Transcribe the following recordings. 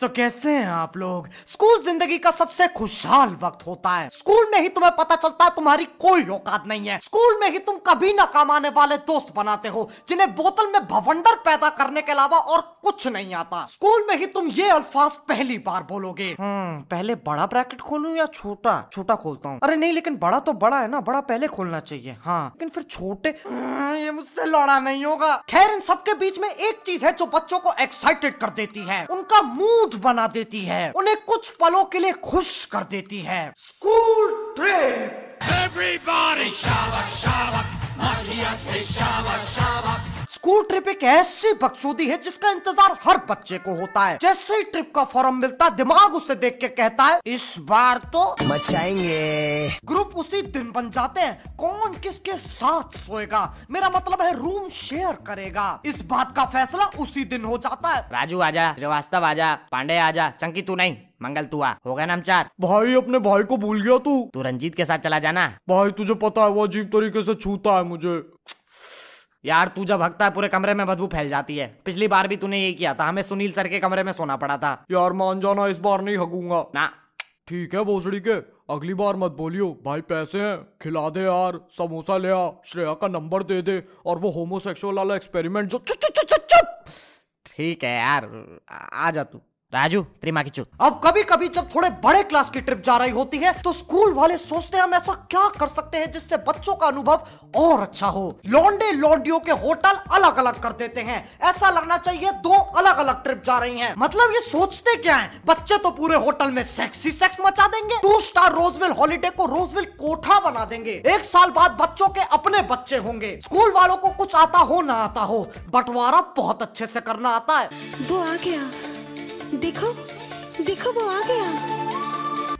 तो कैसे हैं आप लोग? स्कूल ज़िंदगी का सबसे खुशहाल वक्त होता है। स्कूल में ही तुम्हें पता चलता है तुम्हारी कोई औकात नहीं है। स्कूल में ही तुम कभी ना कमाने वाले दोस्त बनाते हो जिन्हें बोतल में भवंडर पैदा करने के अलावा और कुछ नहीं आता। स्कूल में ही तुम ये अल्फाज पहली बार बोलोगे। हम्म पहले बड़ा ब्रैकेट खोलू या छोटा? छोटा खोलता हूँ। अरे नहीं लेकिन बड़ा तो बड़ा है ना बड़ा पहले खोलना चाहिए। हाँ लेकिन फिर छोटे? हम्म, ये मुझसे लड़ा नहीं होगा। खैर इन सबके बीच में एक चीज़ है जो बच्चों को एक्साइटेड कर देती है। उनका मूड मज़बूत बना देती है। उन्हें कुछ पलों के लिए खुश कर देती है। स्कूल ट्रिप एवरीबॉडी शावक शावक माखिया से शावक शावक स्कूल ट्रिप एक ऐसी बकचोदी है जिसका इंतज़ार हर बच्चे को होता है। जैसे ही ट्रिप का फॉर्म मिलता है दिमाग उसे देख के कहता है इस बार तो मचाएँगे। ग्रुप उसी दिन बन जाते हैं। कौन किसके साथ सोएगा? मेरा मतलब है रूम शेयर करेगा। इस बात का फैसला उसी दिन हो जाता है। राजू आजा श्रीवास्तव आजा पांडे आजा चंकी तू नहीं मंगल तू आ। हो गया नाम चार। भाई अपने भाई को भूल गया तू। तू रंजीत के साथ चला जाना। भाई तुझे पता है वो अजीब तरीके से छूता है मुझे। यार तू जब हकता है पूरे कमरे में बदबू फैल जाती है। पिछली बार भी तूने यही किया था हमें सुनील सर के कमरे में सोना पड़ा था। यार मान जाना इस बार नहीं हगूँगा। ना। ठीक है भोसड़ी के अगली बार मत बोलियो। भाई पैसे हैं खिला दे यार समोसा ले आ श्रेया का नंबर दे दे और वो होमोसेक्सुअल वाला एक्सपेरिमेंट जो चुप चुप चुप चुप ठीक है यार आ जा तू। राजू तेरी माँ की चुप अब कभी कभी जब थोड़े बड़े क्लास की ट्रिप जा रही होती है तो स्कूल वाले सोचते हैं हम ऐसा क्या कर सकते हैं जिससे बच्चों का अनुभव और अच्छा हो। लौंडे लौंडियों के होटल अलग अलग कर देते हैं। ऐसा लगना चाहिए दो अलग अलग ट्रिप जा रही हैं। मतलब ये सोचते क्या है? बच्चे तो पूरे होटल में सेक्सी सेक्स मचा देंगे। टू स्टार रोजविल हॉलीडे को रोजविल कोठा बना देंगे। एक साल बाद बच्चों के अपने बच्चे होंगे। स्कूल वालों को कुछ आता हो ना आता हो। बंटवारा बहुत अच्छे से करना आता है। वो आ गया। देखो देखो वो आ गया।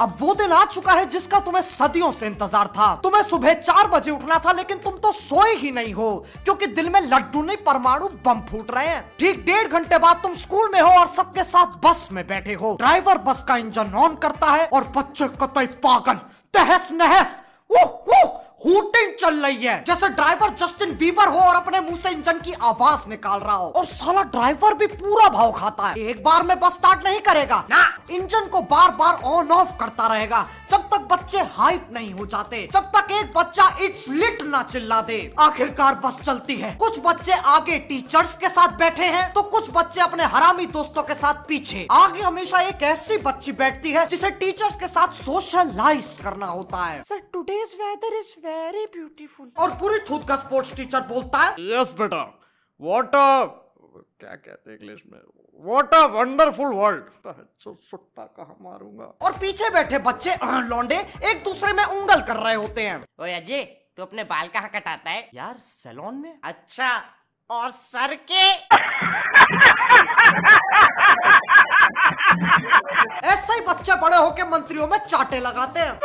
अब वो दिन आ चुका है जिसका तुम्हें सदियों से इंतज़ार था। तुम्हें सुबह चार बजे उठना था लेकिन तुम तो सोए ही नहीं हो क्योंकि दिल में लड्डू नहीं परमाणु बम फूट रहे हैं। ठीक डेढ़ घंटे बाद तुम स्कूल में हो और सबके साथ बस में बैठे हो। ड्राइवर बस का इंजन ऑन करता है और बच्चे कतई पागल तहस नहस उह, उह, हूटिंग चल रही है। जैसे ड्राइवर जस्टिन बीबर हो और अपने मुँह से इंजन की आवाज़ निकाल रहा हो। और साला ड्राइवर भी पूरा भाव खाता है। एक बार में बस स्टार्ट नहीं करेगा। ना। इंजन को बार बार ऑन ऑफ़ करता रहेगा। जब तक बच्चे हाइप नहीं हो जाते जब तक एक बच्चा इट्स लिट ना चिल्ला दे। आखिरकार बस चलती है। कुछ बच्चे आगे टीचर्स के साथ बैठे हैं तो कुछ बच्चे अपने हरामी दोस्तों के साथ पीछे। आगे हमेशा एक ऐसी बच्ची बैठती है जिसे टीचर्स के साथ सोशलाइज करना होता है। Sir today's weather is very beautiful और पूरी थूत का स्पोर्ट्स टीचर बोलता है यस बेटा। व्हाट अ क्या कहते हैं इंग्लिश में? व्हाट अ वंडरफुल वर्ल्ड सुट्टा कहाँ मारूँगा? और पीछे बैठे बच्चे लौंडे एक दूसरे में उंगल कर रहे होते हैं। ओए अजय तू अपने बाल कहाँ कटाता है? यार सैलून में। अच्छा और सर के? ऐसे ही बच्चे बड़े होके मंत्रियों में चाटे लगाते हैं।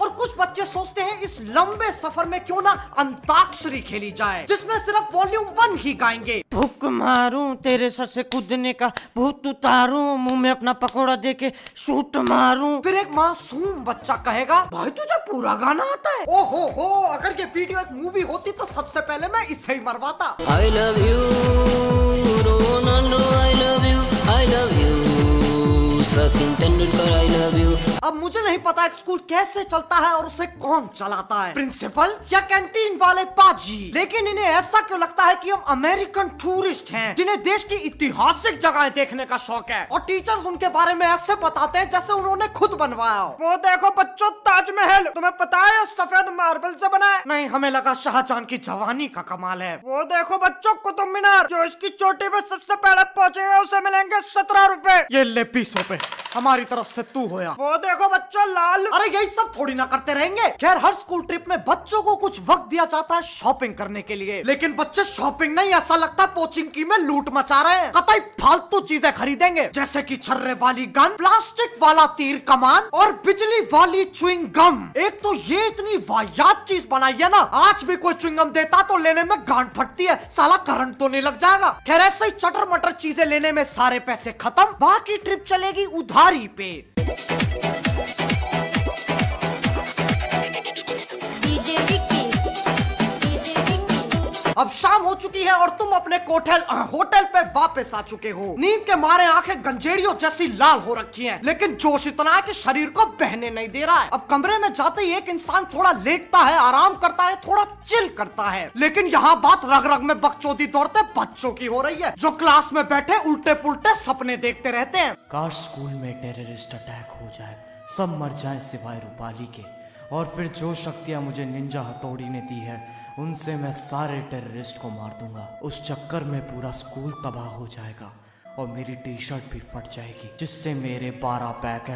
और कुछ बच्चे सोचते हैं इस लंबे सफ़र में क्यों ना अंताक्षरी खेली जाए जिसमें सिर्फ़ वॉल्यूम वन ही गाएँगे। भूख मारूं तेरे सर से कूदने का भूत उतारूं मुँह में अपना पकोड़ा दे के शूट मारूं। फिर एक मासूम बच्चा कहेगा भाई तुझे पूरा गाना आता है? ओ हो हो अगर ये वीडियो एक मूवी होती तो सबसे पहले मैं इसे ही मरवाता। I love you I love you, I love you. Sachin Tendulkar I love you. अब मुझे नहीं पता स्कूल कैसे चलता है और उसे कौन चलाता है। प्रिंसिपल या कैंटीन वाले पाजी। लेकिन इन्हें ऐसा क्यों लगता है कि हम अमेरिकन टूरिस्ट हैं, जिन्हें देश की ऐतिहासिक जगहें देखने का शौक है और टीचर्स उनके बारे में ऐसे बताते हैं जैसे उन्होंने खुद बनवाया हो। वो देखो बच्चों, ताजमहल। तुम्हें पता है, सफ़ेद मार्बल से बना है। नहीं, हमें लगा शाहजहां की जवानी का कमाल है। वो देखो बच्चों, कुतुब मीनार, जो इसकी चोटी पे सबसे पहले पहुंचेगा उसे मिलेंगे सत्रह रूपए। ये ले पीसों पे। हमारी तरफ़ से तू होया वो देखो बच्चों। लाल। अरे यही सब थोड़ी ना करते रहेंगे। खैर, हर स्कूल ट्रिप में बच्चों को कुछ वक्त दिया जाता है शॉपिंग करने के लिए। लेकिन बच्चे शॉपिंग नहीं, ऐसा लगता है पोचिंग की में लूट मचा रहे हैं। कतई फालतू चीज़ें खरीदेंगे, जैसे की छर्रे वाली गन प्लास्टिक वाला तीर कमान और बिजली वाली च्विंग गम एक तो ये इतनी वाहियात चीज़ बनाई है ना, आज भी कोई च्विंग गम देता तो लेने में गांड फटती है, साला करंट तो नहीं लग जाएगा। खैर, ऐसे ही चटर मटर चीज़ें लेने में सारे पैसे खत्म, बाकी ट्रिप चलेगी उधारी पे। हो और तुम अपने कोठल होटल पे वापस आ चुके हो। नींद के मारे आँखें गंजेड़ियों जैसी लाल हो रखी हैं, लेकिन जोश इतना है कि शरीर को बहने नहीं दे रहा है। अब कमरे में जाते ही एक इंसान थोड़ा लेटता है, आराम करता है, थोड़ा चिल करता है। लेकिन यहाँ बात रग रग में बकचोदी दौड़ते बच्चों की हो रही है, जो क्लास में बैठे उल्टे पुलटे सपने देखते रहते हैं। स्कूल में टेररिस्ट अटैक हो जाए, सब मर जाए सिवाय रूपाली के। और फिर जो शक्तियाँ मुझे निंजा हथौड़ी ने दी है, उनसे मैं सारे टेररिस्ट को मार दूँगा। उस चक्कर में पूरा स्कूल तबाह हो जाएगा और मेरी टी शर्ट भी फट जाएगी, जिससे मेरे बारह पैक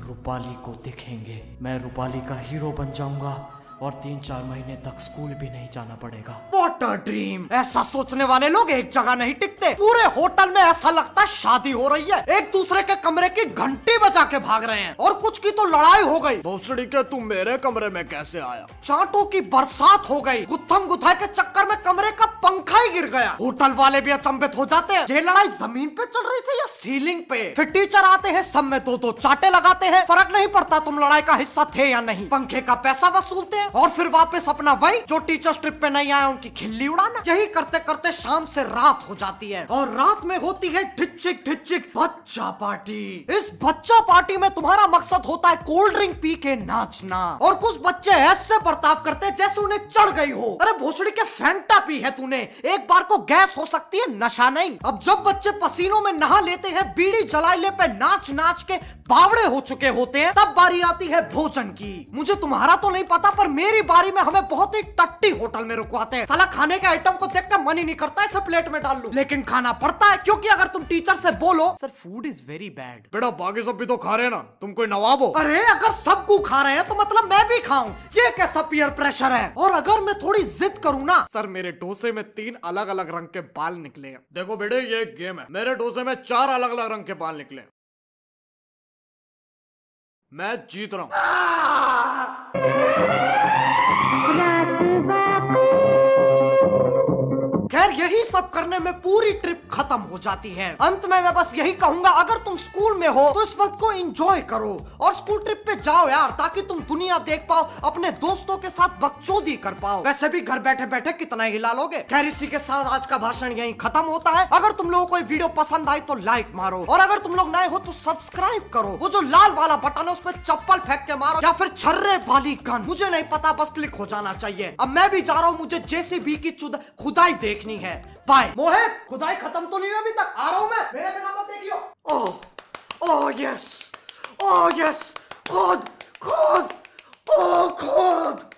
रूपाली को दिखेंगे। मैं रूपाली का हीरो बन जाऊँगा और तीन चार महीने तक स्कूल भी नहीं जाना पड़ेगा। वॉट अ ड्रीम ऐसा सोचने वाले लोग एक जगह नहीं टिकते। पूरे होटल में ऐसा लगता है शादी हो रही है। एक दूसरे के कमरे की घंटी बजा के भाग रहे हैं। और कुछ की तो लड़ाई हो गई। भोसड़ी के तू मेरे कमरे में कैसे आया? चांटों की बरसात हो गई। गुत्थम गुथाई के चक्कर में कमरे का पंखा ही गिर गया। होटल वाले भी अचंभित हो जाते हैं। ये लड़ाई ज़मीन पे चल रही थी या सीलिंग पे? फिर टीचर आते हैं सब में दो दो चाटे लगाते हैं। फ़र्क नहीं पड़ता तुम लड़ाई का हिस्सा थे या नहीं। पंखे का पैसा वसूलते हैं। और फिर वापस अपना वही जो टीचर ट्रिप पे नहीं आया, उनकी खिल्ली उड़ाना। यही करते करते शाम से रात हो जाती है और रात में होती है ढिचिक ढिचिक बच्चा पार्टी। इस बच्चा पार्टी में तुम्हारा मकसद होता है कोल्ड ड्रिंक पी के नाचना। और कुछ बच्चे ऐसे बर्ताव करते जैसे उन्हें चढ़ गई हो। अरे भोसड़ी के फैंटा पी है तूने। एक बार को गैस हो सकती है, नशा नहीं। अब जब बच्चे पसीनों में नहा लेते हैं, बीड़ी जलाइले पे नाच नाच के बावड़े हो चुके होते हैं, तब बारी आती है भोजन की। मुझे तुम्हारा तो नहीं पता, पर मेरी बारी में हमें बहुत ही टट्टी होटल में रुकवाते हैं। साला खाने के आइटम को देख कर मन ही नहीं करता इसे प्लेट में डाल लूँ। लेकिन खाना पड़ता है क्योंकि अगर तुम टीचर से बोलो sir food is very bad बेटा बाकी सब भी तो खा रहे हैं ना। तुम कोई नवाब हो? अरे अगर सबको खा रहे हैं तो मतलब मैं भी खाऊं। ये कैसा पीयर प्रेशर है? और अगर मैं थोड़ी जिद करूँ ना सर मेरे डोसे में तीन अलग अलग रंग के बाल निकले हैं। देखो बेटे ये एक गेम है। मेरे डोसे में चार अलग अलग रंग के बाल निकले मैं जीत रहा हूँ। यही सब करने में पूरी ट्रिप खत्म हो जाती है। अंत में मैं बस यही कहूँगा, अगर तुम स्कूल में हो तो इस वक्त को इंजॉय करो और स्कूल ट्रिप पे जाओ यार, ताकि तुम दुनिया देख पाओ, अपने दोस्तों के साथ बकचोदी कर पाओ। वैसे भी घर बैठे बैठे कितना ही हिला लोगे खैर, इसी के साथ आज का भाषण यही खत्म होता है। अगर तुम लोगों को वीडियो पसंद आई तो लाइक मारो। और अगर तुम लोग नए हो तो सब्सक्राइब करो। वो जो लाल वाला बटन है उसमें चप्पल फेंक के मारो, या फिर छर्रे वाली गन मुझे नहीं पता, बस क्लिक हो जाना चाहिए। अब मैं भी जा रहा हूँ, मुझे जेसीबी की खुदाई देखनी है। है। बाय मोहित खुदाई खत्म तो नहीं हुई अभी तक। आ रहा हूँ मैं। मेरे बिना मत देखियो। ओह ओह यस ओह यस खुद खुद। ओह खुद।